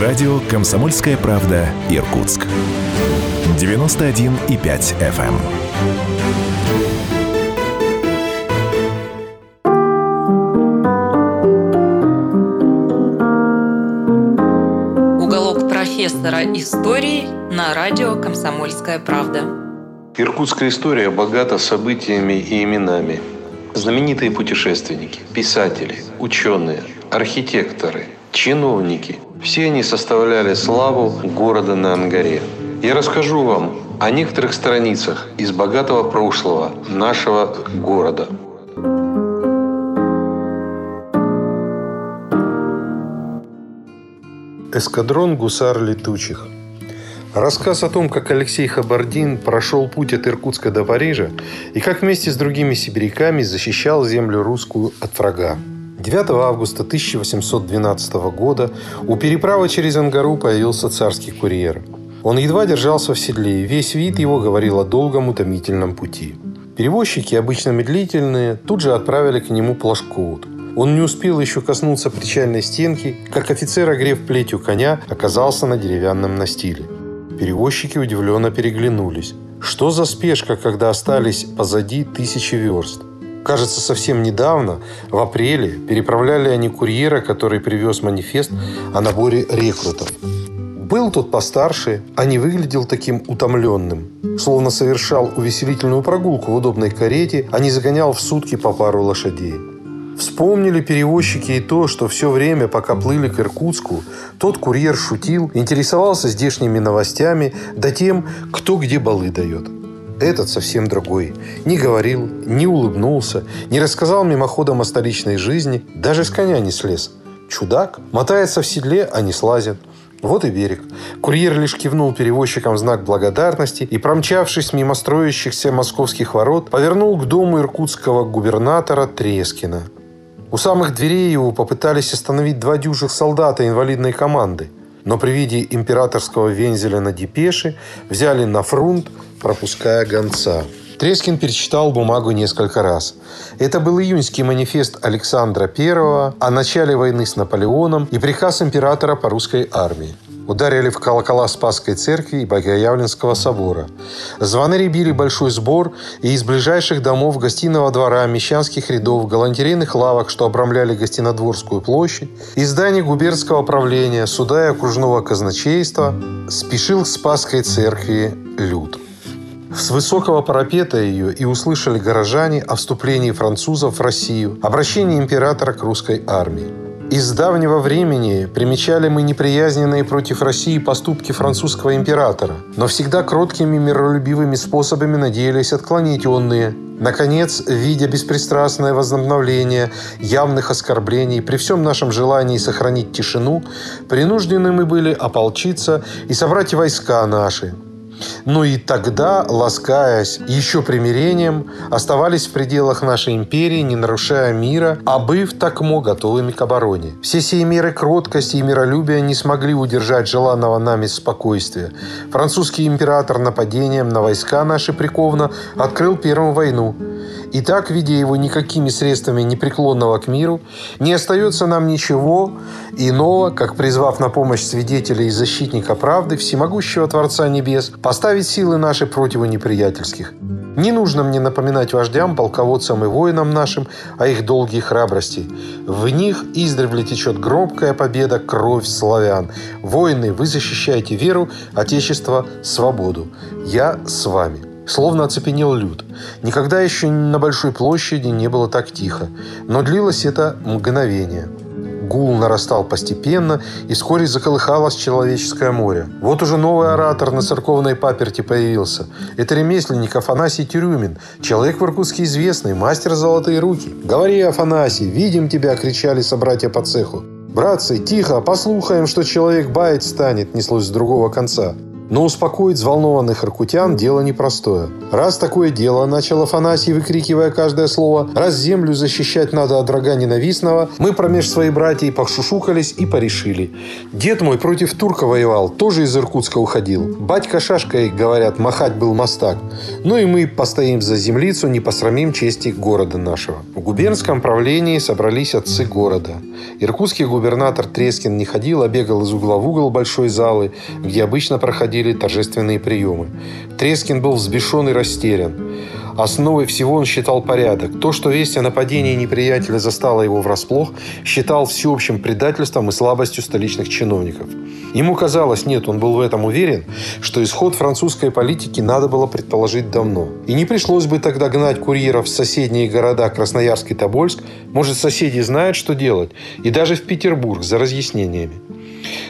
Радио «Комсомольская правда» Иркутск. 91,5 FM. Уголок профессора истории на радио «Комсомольская правда». Иркутская история богата событиями и именами. Знаменитые путешественники, писатели, ученые, архитекторы, чиновники – все они составляли славу города на Ангаре. Я расскажу вам о некоторых страницах из богатого прошлого нашего города. Эскадрон гусар летучих. Рассказ о том, как Алексей Хабардин прошел путь от Иркутска до Парижа и как вместе с другими сибиряками защищал землю русскую от врага. 9 августа 1812 года у переправы через Ангару появился царский курьер. Он едва держался в седле, и весь вид его говорил о долгом утомительном пути. Перевозчики, обычно медлительные, тут же отправили к нему плашкоут. Он не успел еще коснуться причальной стенки, как офицер, огрев плетью коня, оказался на деревянном настиле. Перевозчики удивленно переглянулись. Что за спешка, когда остались позади тысячи верст? Кажется, совсем недавно, в апреле, переправляли они курьера, который привез манифест о наборе рекрутов. Был тот постарше, а не выглядел таким утомленным. Словно совершал увеселительную прогулку в удобной карете, а не загонял в сутки по пару лошадей. Вспомнили перевозчики и то, что все время, пока плыли к Иркутску, тот курьер шутил, интересовался здешними новостями, да тем, кто где балы дает. Этот совсем другой. Не говорил, не улыбнулся, не рассказал мимоходом о столичной жизни, даже с коня не слез. Чудак. Мотается в седле, а не слазит. Вот и берег. Курьер лишь кивнул перевозчикам знак благодарности и, промчавшись мимо строящихся московских ворот, повернул к дому иркутского губернатора Трескина. У самых дверей его попытались остановить два дюжих солдата инвалидной команды, но при виде императорского вензеля на депеше взяли на фрунт пропуская гонца. Трескин перечитал бумагу несколько раз. Это был июньский манифест Александра I о начале войны с Наполеоном и приказ императора по русской армии. Ударили в колокола Спасской церкви и Богоявленского собора. Звонари били большой сбор, и из ближайших домов гостиного двора, мещанских рядов, галантерейных лавок, что обрамляли Гостинодворскую площадь, из зданий губернского правления, суда и окружного казначейства спешил к Спасской церкви люд. С высокого парапета ее и услышали горожане о вступлении французов в Россию, обращении императора к русской армии. Из давнего времени примечали мы неприязненные против России поступки французского императора, но всегда кроткими миролюбивыми способами надеялись отклонить онные. Наконец, видя беспристрастное возобновление явных оскорблений, при всем нашем желании сохранить тишину, принуждены мы были ополчиться и собрать войска наши, но и тогда, ласкаясь еще примирением, оставались в пределах нашей империи, не нарушая мира, а быв такмо готовыми к обороне. Все сии меры кроткости и миролюбия не смогли удержать желанного нами спокойствия. Французский император нападением на войска наши приковно открыл Первую войну. И так, видя его никакими средствами непреклонного к миру, не остается нам ничего иного, как призвав на помощь свидетелей и защитника правды, всемогущего Творца Небес, поставить силы наши против неприятельских. Не нужно мне напоминать вождям, полководцам и воинам нашим о их долгие храбрости. В них издревле течет громкая победа, кровь славян. Воины, вы защищаете веру, Отечество, свободу. Я с вами. Словно оцепенел люд. Никогда еще на Большой площади не было так тихо. Но длилось это мгновение. Гул нарастал постепенно, и вскоре заколыхалось человеческое море. Вот уже новый оратор на церковной паперти появился. Это ремесленник Афанасий Тюрюмин, человек в Иркутске известный, мастер золотые руки. «Говори, Афанасий, видим тебя!» – кричали собратья по цеху. «Братцы, тихо, послухаем, что человек баять станет!» – неслось с другого конца. Но успокоить взволнованных иркутян – дело непростое. Раз такое дело, начал Афанасий, выкрикивая каждое слово, раз землю защищать надо от врага ненавистного, мы промеж свои братья пошушукались и порешили. Дед мой против турка воевал, тоже из Иркутска уходил. Батька шашкой, говорят, махать был мастак. Ну и мы постоим за землицу, не посрамим чести города нашего. В губернском правлении собрались отцы города. Иркутский губернатор Трескин не ходил, а бегал из угла в угол большой залы, где обычно проходил проходили торжественные приемы. Трескин был взбешен и растерян. Основой всего он считал порядок. То, что весть о нападении неприятеля застала его врасплох, считал всеобщим предательством и слабостью столичных чиновников. Ему казалось, нет, он был в этом уверен, что исход французской политики надо было предположить давно. И не пришлось бы тогда гнать курьеров в соседние города Красноярск и Тобольск. Может, соседи знают, что делать. И даже в Петербург за разъяснениями.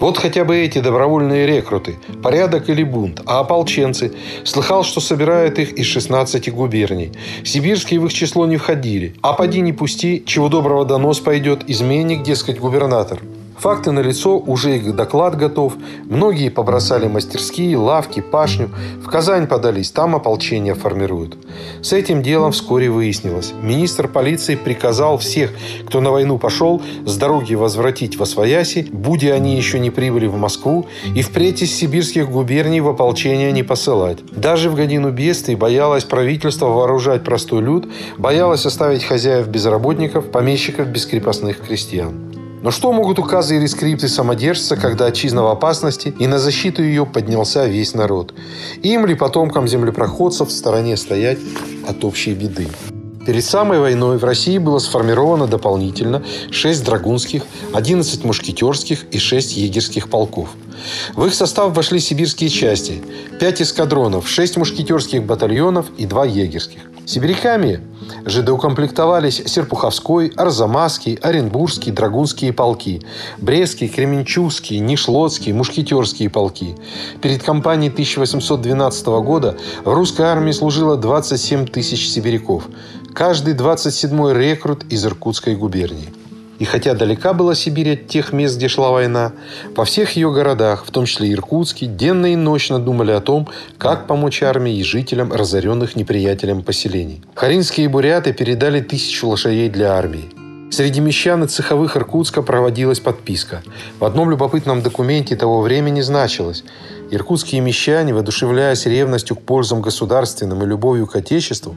Вот хотя бы эти добровольные рекруты. Порядок или бунт. А ополченцы? Слыхал, что собирают их из 16 губерний. Сибирские в их число не входили. А поди не пусти, чего доброго донос пойдет, изменник, дескать, губернатор. Факты на лицо, уже их доклад готов. Многие побросали мастерские, лавки, пашню. В Казань подались, там ополчение формируют. С этим делом вскоре выяснилось. Министр полиции приказал всех, кто на войну пошел, с дороги возвратить во свояси, будь они еще не прибыли в Москву, и впредь из сибирских губерний в ополчение не посылать. Даже в годину бедствий боялось правительство вооружать простой люд, боялось оставить хозяев безработников, помещиков без крепостных крестьян. Но что могут указы или скрипты самодержца, когда отчизна в опасности, и на защиту ее поднялся весь народ? Им ли потомкам землепроходцев в стороне стоять от общей беды? Перед самой войной в России было сформировано дополнительно 6 драгунских, 11 мушкетерских и 6 егерских полков. В их состав вошли сибирские части, 5 эскадронов, 6 мушкетерских батальонов и 2 егерских. Сибиряками же доукомплектовались Серпуховской, Арзамасский, Оренбургский, Драгунские полки, Брестский, Кременчугский, Нишлотский, Мушкетерские полки. Перед кампанией 1812 года в русской армии служило 27 тысяч сибиряков. Каждый 27-й рекрут из Иркутской губернии. И хотя далека была Сибирь от тех мест, где шла война, во всех ее городах, в том числе Иркутске, денно и ночно думали о том, как помочь армии и жителям разоренных неприятелем поселений. Харинские буряты передали тысячу лошадей для армии. Среди мещан и цеховых Иркутска проводилась подписка. В одном любопытном документе того времени значилось «Иркутские мещане, воодушевляясь ревностью к пользам государственным и любовью к Отечеству,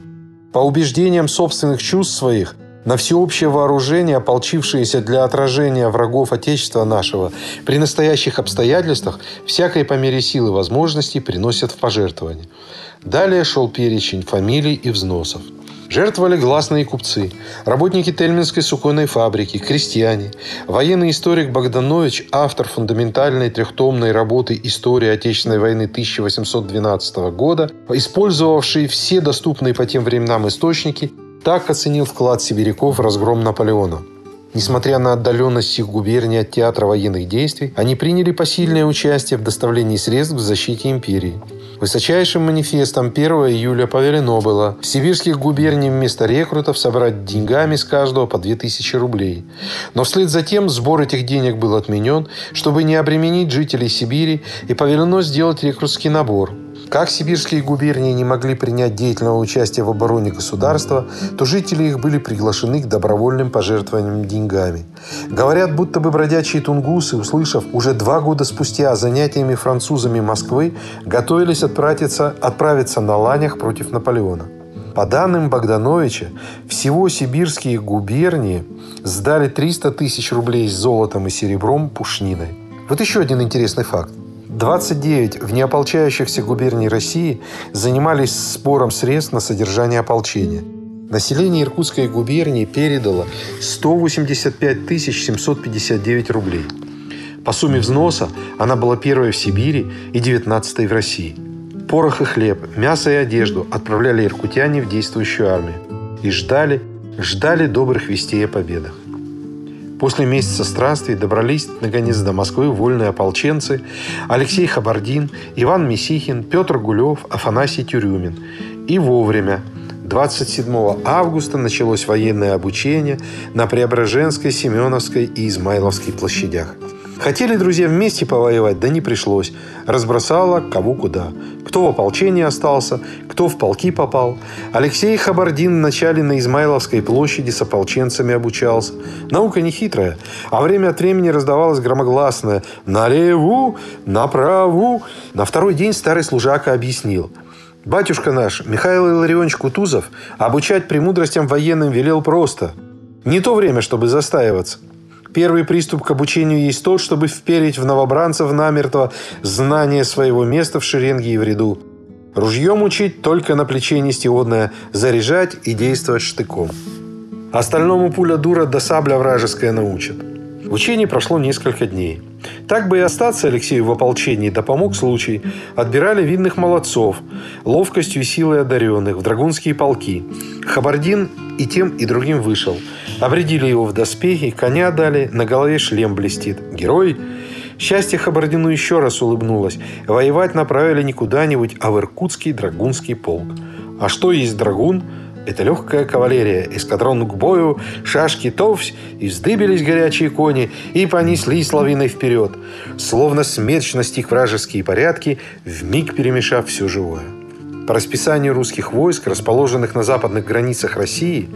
по убеждениям собственных чувств своих – на всеобщее вооружение, ополчившиеся для отражения врагов Отечества нашего, при настоящих обстоятельствах всякой по мере силы возможностей приносят в пожертвование. Далее шел перечень фамилий и взносов. Жертвовали гласные купцы, работники Тельминской суконной фабрики, крестьяне, военный историк Богданович, автор фундаментальной трехтомной работы «История Отечественной войны 1812 года», использовавший все доступные по тем временам источники так оценил вклад сибиряков в разгром Наполеона. Несмотря на отдаленность их губернии от театра военных действий, они приняли посильное участие в доставлении средств к защите империи. Высочайшим манифестом 1 июля повелено было в сибирских губерниях вместо рекрутов собрать деньгами с каждого по 2000 рублей. Но вслед за тем сбор этих денег был отменен, чтобы не обременить жителей Сибири, и повелено сделать рекрутский набор – как сибирские губернии не могли принять деятельного участия в обороне государства, то жители их были приглашены к добровольным пожертвованиям деньгами. Говорят, будто бы бродячие тунгусы, услышав уже два года спустя занятиями французами Москвы, готовились отправиться, отправиться на ланях против Наполеона. По данным Богдановича, всего сибирские губернии сдали 300 тысяч рублей с золотом и серебром пушниной. Вот еще один интересный факт. 29 внеополчающихся губерний России занимались сбором средств на содержание ополчения. Население Иркутской губернии передало 185 759 рублей. По сумме взноса она была первой в Сибири и 19 в России. Порох и хлеб, мясо и одежду отправляли иркутяне в действующую армию. И ждали, ждали добрых вестей о победах. После месяца странствий добрались наконец до Москвы вольные ополченцы Алексей Хабардин, Иван Месихин, Петр Гулев, Афанасий Тюрюмин. И вовремя. 27 августа началось военное обучение на Преображенской, Семеновской и Измайловской площадях. Хотели друзья вместе повоевать, да не пришлось. Разбросало кого куда. Кто в ополчении остался, кто в полки попал. Алексей Хабардин вначале на Измайловской площади с ополченцами обучался. Наука не хитрая, а время от времени раздавалось громогласное «налеву», «направу». На второй день старый служака объяснил – Батюшка наш, Михаил Илларионович Кутузов, обучать премудростям военным велел просто. Не то время, чтобы застаиваться. Первый приступ к обучению есть тот, чтобы вперить в новобранцев намертво знание своего места в шеренге и в ряду. Ружьем учить только на плече нестиодное, заряжать и действовать штыком. Остальному пуля дура да сабля вражеская научат. Учение прошло несколько дней. Так бы и остаться Алексею в ополчении, да помог случай. Отбирали видных молодцов, ловкостью и силой одаренных, в драгунские полки. Хабардин и тем, и другим вышел. Обредили его в доспехи, коня дали, на голове шлем блестит. Герой Счастье Хабардину еще раз улыбнулось. Воевать направили не куда-нибудь, а в Иркутский драгунский полк. А что есть драгун – это легкая кавалерия, эскадрон к бою, шашки товсь, и вздыбились горячие кони, и понеслись лавиной вперед, словно смерч настиг вражеские порядки, в миг перемешав все живое. По расписанию русских войск, расположенных на западных границах России,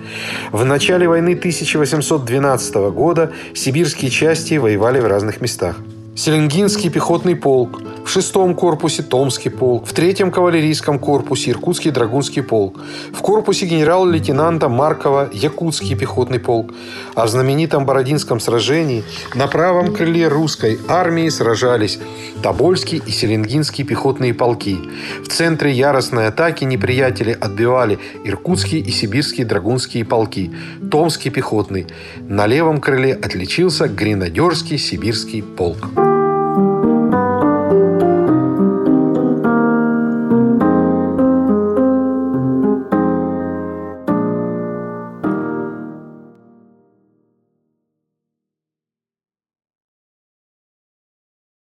в начале войны 1812 года сибирские части воевали в разных местах. Селенгинский пехотный полк, в шестом корпусе Томский полк, в третьем кавалерийском корпусе Иркутский драгунский полк, в корпусе генерал-лейтенанта Маркова Якутский пехотный полк, а в знаменитом Бородинском сражении на правом крыле русской армии сражались Тобольский и Селенгинские пехотные полки. В центре яростной атаки неприятели отбивали Иркутские и Сибирские драгунские полки, Томский пехотный. На левом крыле отличился Гренадерский сибирский полк.